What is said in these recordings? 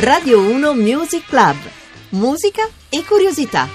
Radio 1 Music Club. Musica e curiosità.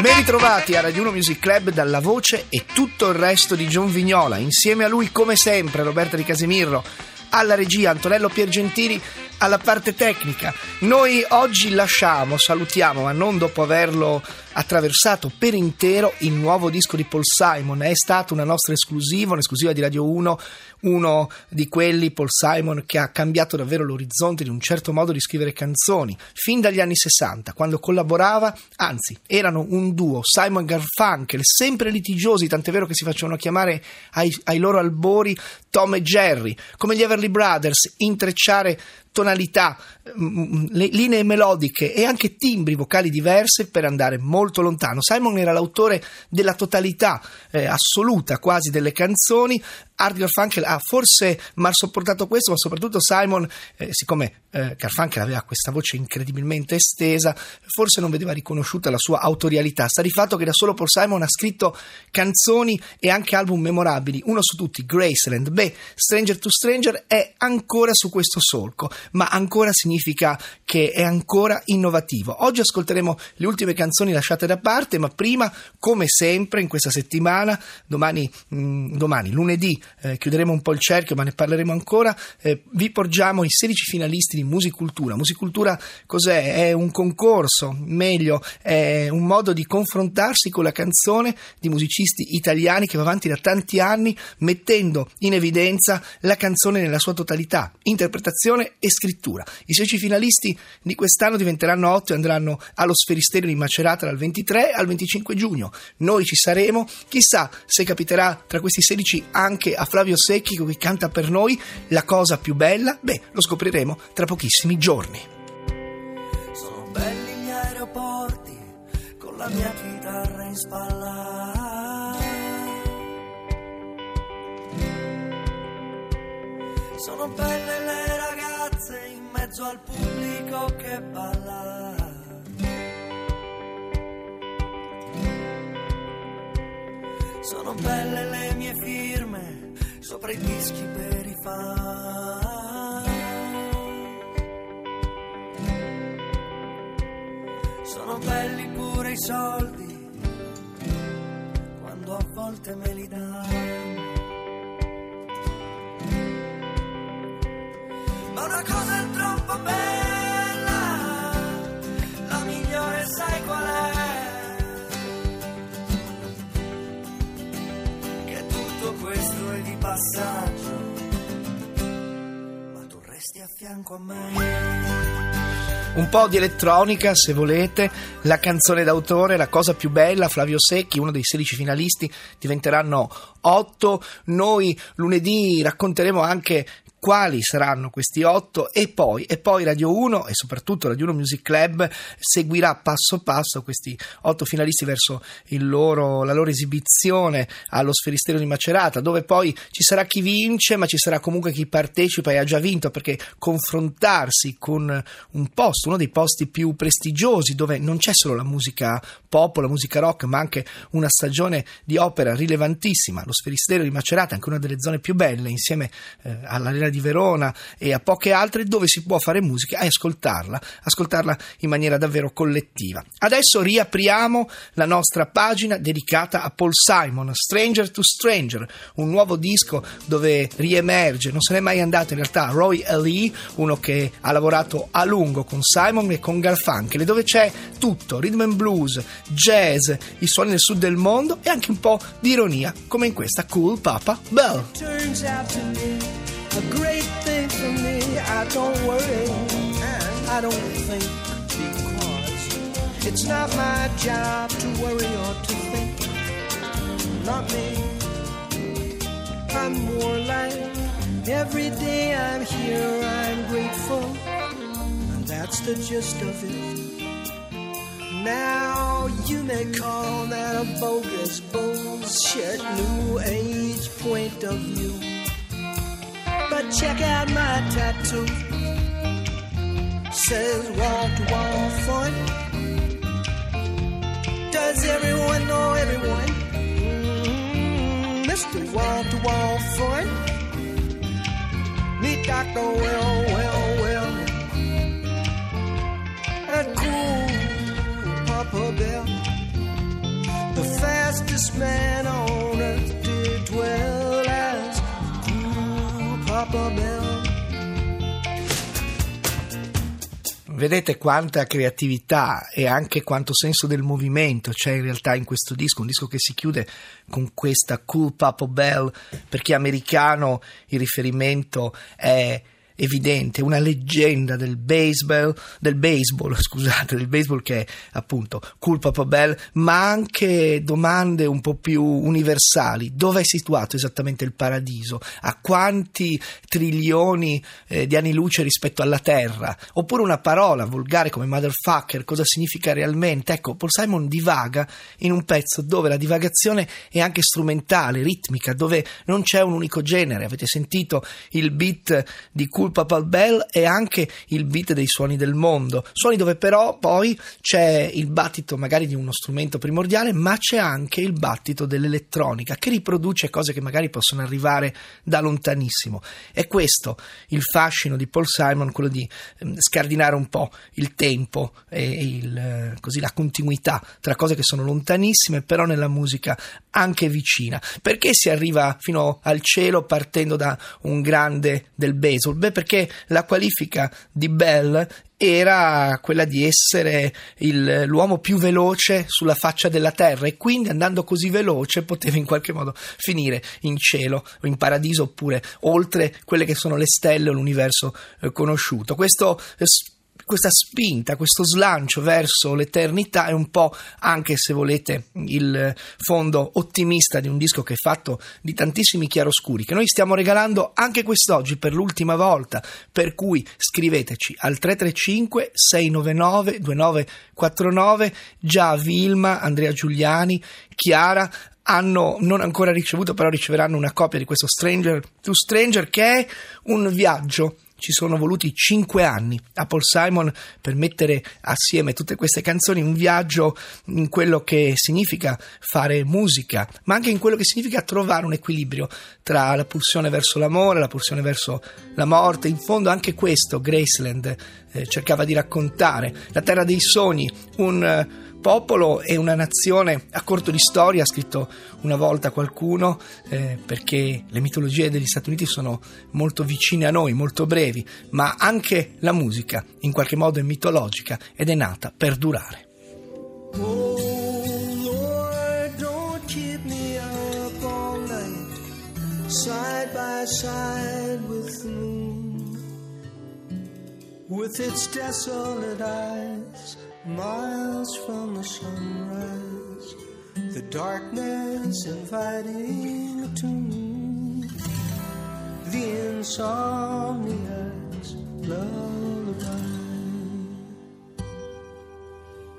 Ben ritrovati a Radio 1 Music Club dalla voce e tutto il resto di John Vignola. Insieme a lui, come sempre, Roberta Di Casemirro, alla regia Antonello Piergentini, alla parte tecnica. Noi oggi lasciamo, salutiamo, ma non dopo averlo attraversato per intero il nuovo disco di Paul Simon. È stata una nostra esclusiva, un'esclusiva di Radio 1, uno di quelli, Paul Simon, che ha cambiato davvero l'orizzonte di un certo modo di scrivere canzoni, fin dagli anni 60, quando collaborava, anzi, erano un duo, Simon Garfunkel, sempre litigiosi, tant'è vero che si facevano chiamare ai, ai loro albori Tom e Jerry, come gli Everly Brothers, intrecciare tonalità, mm, mm, linee melodiche e anche timbri vocali diverse per andare molto lontano. Simon era l'autore della totalità eh, assoluta quasi delle canzoni, Art Garfunkel ha forse mal sopportato questo, ma soprattutto Simon, eh, siccome eh, Garfunkel aveva questa voce incredibilmente estesa, forse non vedeva riconosciuta la sua autorialità. Sta di fatto che da solo Paul Simon ha scritto canzoni e anche album memorabili, uno su tutti, Graceland. Beh, Stranger to Stranger è ancora su questo solco, ma ancora significa che è ancora innovativo. Oggi ascolteremo le ultime canzoni lasciate da parte, ma prima, come sempre, in questa settimana, domani, mh, mm, domani lunedì, eh, chiuderemo un po' il cerchio, ma ne parleremo ancora. Eh, vi porgiamo i 16 finalisti di Musicultura. Musicultura cos'è? È un concorso, meglio, è un modo di confrontarsi con la canzone di musicisti italiani che va avanti da tanti anni, mettendo in evidenza la canzone nella sua totalità, interpretazione e scrittura. I 16 finalisti di quest'anno diventeranno 8 e andranno allo Sferisterio di Macerata dal 23 al 25 giugno. Noi ci saremo, chissà se capiterà tra questi 16 anche a Flavio Secchi che canta per noi la cosa più bella? Beh, lo scopriremo tra pochissimi giorni. Sono belli gli aeroporti con la mia chitarra in spalla. Sono belle le ragazze in mezzo al pubblico che balla. Sono belle le mie firme sopra i dischi per i fan. Sono belli pure i soldi quando a volte me li danno. Ma una cosa passaggio, ma tu resti a fianco a me. Un po' di elettronica, se volete, la canzone d'autore, la cosa più bella, Flavio Secchi, uno dei 16 finalisti, diventeranno 8. Noi lunedì racconteremo anche quali saranno questi otto e poi, e poi Radio 1 e soprattutto Radio 1 Music Club seguirà passo passo questi otto finalisti verso loro, la loro esibizione allo Sferisterio di Macerata dove poi ci sarà chi vince ma ci sarà comunque chi partecipa e ha già vinto perché confrontarsi con un posto, uno dei posti più prestigiosi dove non c'è solo la musica pop, la musica rock ma anche una stagione di opera rilevantissima, lo Sferisterio di Macerata anche una delle zone più belle insieme eh, all'Arena di Verona e a poche altre dove si può fare musica e ascoltarla, ascoltarla in maniera davvero collettiva. Adesso riapriamo la nostra pagina dedicata a Paul Simon, Stranger to Stranger, un nuovo disco dove riemerge, non se n'è mai andato in realtà, Roy Lee, uno che ha lavorato a lungo con Simon e con Garfunkel, dove c'è tutto, rhythm and blues, jazz, i suoni del sud del mondo e anche un po' di ironia, come in questa Cool Papa Bell. A great thing for me. I don't worry, and I don't think because it's not my job to worry or to think. Not me. I'm more like every day I'm here, I'm grateful, and that's the gist of it. Now you may call that a bogus bullshit new age point of view but check out my tattoo. Says wall to wall fun. Does everyone know everyone? Mmm, Mr. Wall to wall fun. Meet Dr. Well, well, well. And cool Papa Bell, the fastest man on. Papa Bell. Vedete quanta creatività e anche quanto senso del movimento c'è in realtà in questo disco, un disco che si chiude con questa cool Papa Bell, per chi è americano il riferimento è evidente, una leggenda del baseball, del baseball, scusate, del baseball che è appunto Cool Papa Bell, ma anche domande un po' più universali. Dove è situato esattamente il paradiso? A quanti trilioni eh, di anni luce rispetto alla Terra? Oppure una parola volgare come motherfucker, cosa significa realmente? Ecco, Paul Simon divaga in un pezzo dove la divagazione è anche strumentale, ritmica, dove non c'è un unico genere. Avete sentito il beat di Cool Papal Bell e anche il beat dei suoni del mondo, suoni dove però poi c'è il battito magari di uno strumento primordiale, ma c'è anche il battito dell'elettronica che riproduce cose che magari possono arrivare da lontanissimo. È questo il fascino di Paul Simon, quello di ehm, scardinare un po' il tempo e il, eh, così, la continuità tra cose che sono lontanissime, però nella musica anche vicina. Perché si arriva fino al cielo partendo da un grande del baseball? Beh, perché la qualifica di Bell era quella di essere il, l'uomo più veloce sulla faccia della terra e quindi andando così veloce poteva in qualche modo finire in cielo o in paradiso oppure oltre quelle che sono le stelle o l'universo eh, conosciuto. Questo eh, questa spinta, questo slancio verso l'eternità è un po' anche se volete il fondo ottimista di un disco che è fatto di tantissimi chiaroscuri che noi stiamo regalando anche quest'oggi per l'ultima volta per cui scriveteci al 335 699 2949 già Vilma, Andrea Giuliani, Chiara hanno non ancora ricevuto però riceveranno una copia di questo Stranger to Stranger che è un viaggio ci sono voluti cinque anni a Paul Simon per mettere assieme tutte queste canzoni, un viaggio in quello che significa fare musica, ma anche in quello che significa trovare un equilibrio tra la pulsione verso l'amore, la pulsione verso la morte. In fondo anche questo Graceland eh, cercava di raccontare, la terra dei sogni, un eh, popolo e una nazione a corto di storia, ha scritto una volta qualcuno, eh, perché le mitologie degli Stati Uniti sono molto vicine a noi, molto brevi, ma anche la musica in qualche modo è mitologica ed è nata per durare. Oh me side by side with moon, with its desolate eyes. miles from the sunrise, the darkness inviting a tune, the insomniac's lullaby.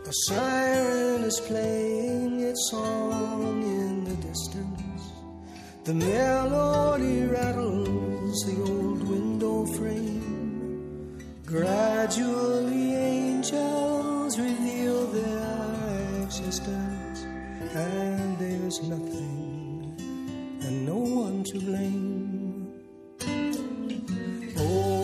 A siren is playing its song in the distance. The melody rattles the old window frame. Gradually, angels reveal their existence, and there's nothing and no one to blame. Oh.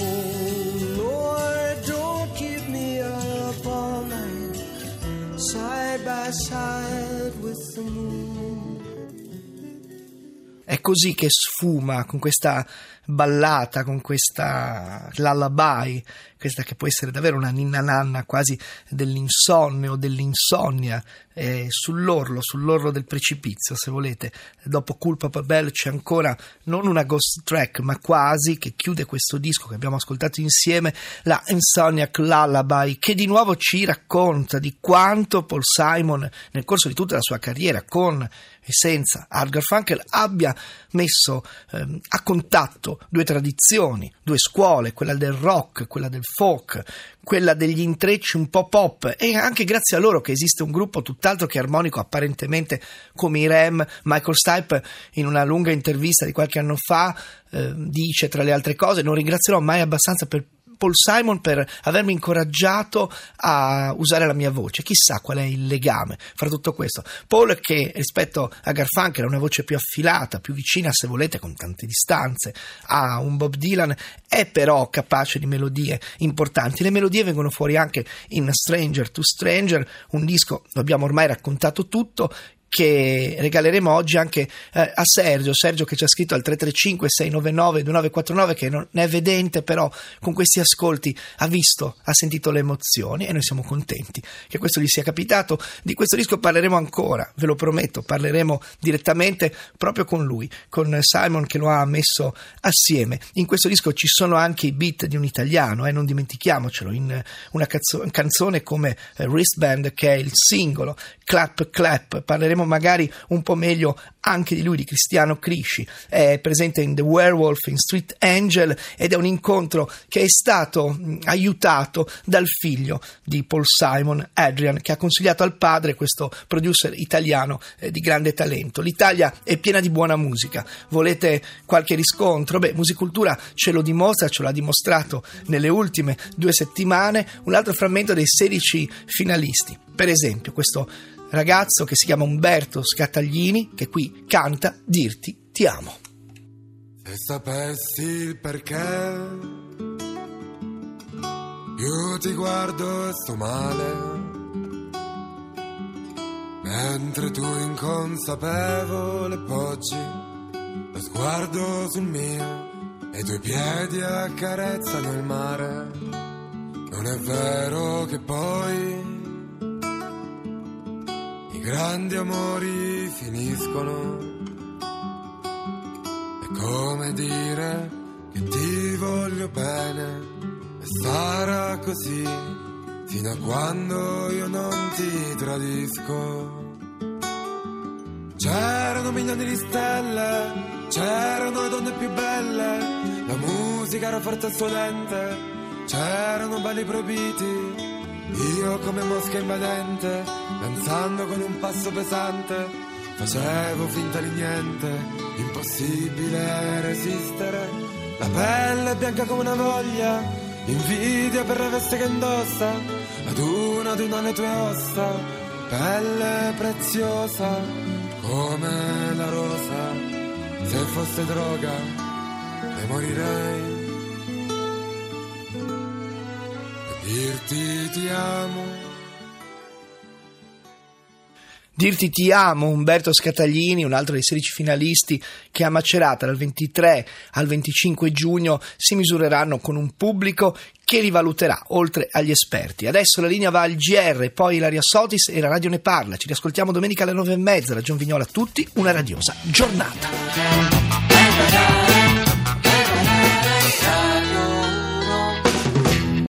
È così che sfuma con questa ballata, con questa lullaby, questa che può essere davvero una ninna nanna quasi dell'insonne o dell'insonnia, eh, sull'orlo, sull'orlo del precipizio, se volete. Dopo Culpa Pabel c'è ancora non una ghost track, ma quasi che chiude questo disco che abbiamo ascoltato insieme, la Insomniac Lullaby, che di nuovo ci racconta di quanto Paul Simon nel corso di tutta la sua carriera con e senza Art Garfunkel abbia messo ehm, a contatto due tradizioni, due scuole, quella del rock, quella del folk, quella degli intrecci un po' pop e anche grazie a loro che esiste un gruppo tutt'altro che armonico apparentemente come i Rem. Michael Stipe in una lunga intervista di qualche anno fa eh, dice tra le altre cose non ringrazierò mai abbastanza per Paul Simon per avermi incoraggiato a usare la mia voce. Chissà qual è il legame fra tutto questo. Paul che rispetto a Garfunkel ha una voce più affilata, più vicina se volete, con tante distanze, a un Bob Dylan, è però capace di melodie importanti. Le melodie vengono fuori anche in Stranger to Stranger, un disco, lo abbiamo ormai raccontato tutto, che regaleremo oggi anche eh, a Sergio, Sergio che ci ha scritto al 335 699 2949 che non è vedente però con questi ascolti ha visto, ha sentito le emozioni e noi siamo contenti che questo gli sia capitato. Di questo disco parleremo ancora, ve lo prometto, parleremo direttamente proprio con lui, con Simon che lo ha messo assieme. In questo disco ci sono anche i beat di un italiano, eh, non dimentichiamocelo, in una canzone come eh, Wristband che è il singolo, Clap Clap, parleremo conosceremo magari un po' meglio anche di lui, di Cristiano Crisci. È presente in The Werewolf, in Street Angel ed è un incontro che è stato aiutato dal figlio di Paul Simon, Adrian, che ha consigliato al padre questo producer italiano eh, di grande talento. L'Italia è piena di buona musica. Volete qualche riscontro? Beh, Musicultura ce lo dimostra, ce l'ha dimostrato nelle ultime due settimane. Un altro frammento dei 16 finalisti. Per esempio, questo ragazzo che si chiama Umberto Scattaglini che qui canta Dirti ti amo. Se sapessi il perché io ti guardo e sto male mentre tu inconsapevole poggi lo sguardo sul mio e i tuoi piedi accarezzano il mare non è vero che poi i grandi amori finiscono. È come dire che ti voglio bene e sarà così fino a quando io non ti tradisco. C'erano milioni di stelle, c'erano le donne più belle, la musica era forte e suadente, c'erano belli proibiti io come mosca invadente, danzando con un passo pesante, facevo finta di niente, impossibile resistere. La pelle è bianca come una voglia, invidia per la veste che indossa, ad una ad una le tue ossa, pelle preziosa come la rosa. Se fosse droga, ne morirei dirti ti amo. Dirti ti amo, Umberto Scataglini, un altro dei 16 finalisti che a Macerata dal 23 al 25 giugno si misureranno con un pubblico che li valuterà, oltre agli esperti. Adesso la linea va al GR, poi Ilaria Sotis e la radio ne parla. Ci riascoltiamo domenica alle 9 e mezza. Da Gian Vignola a tutti, una radiosa giornata.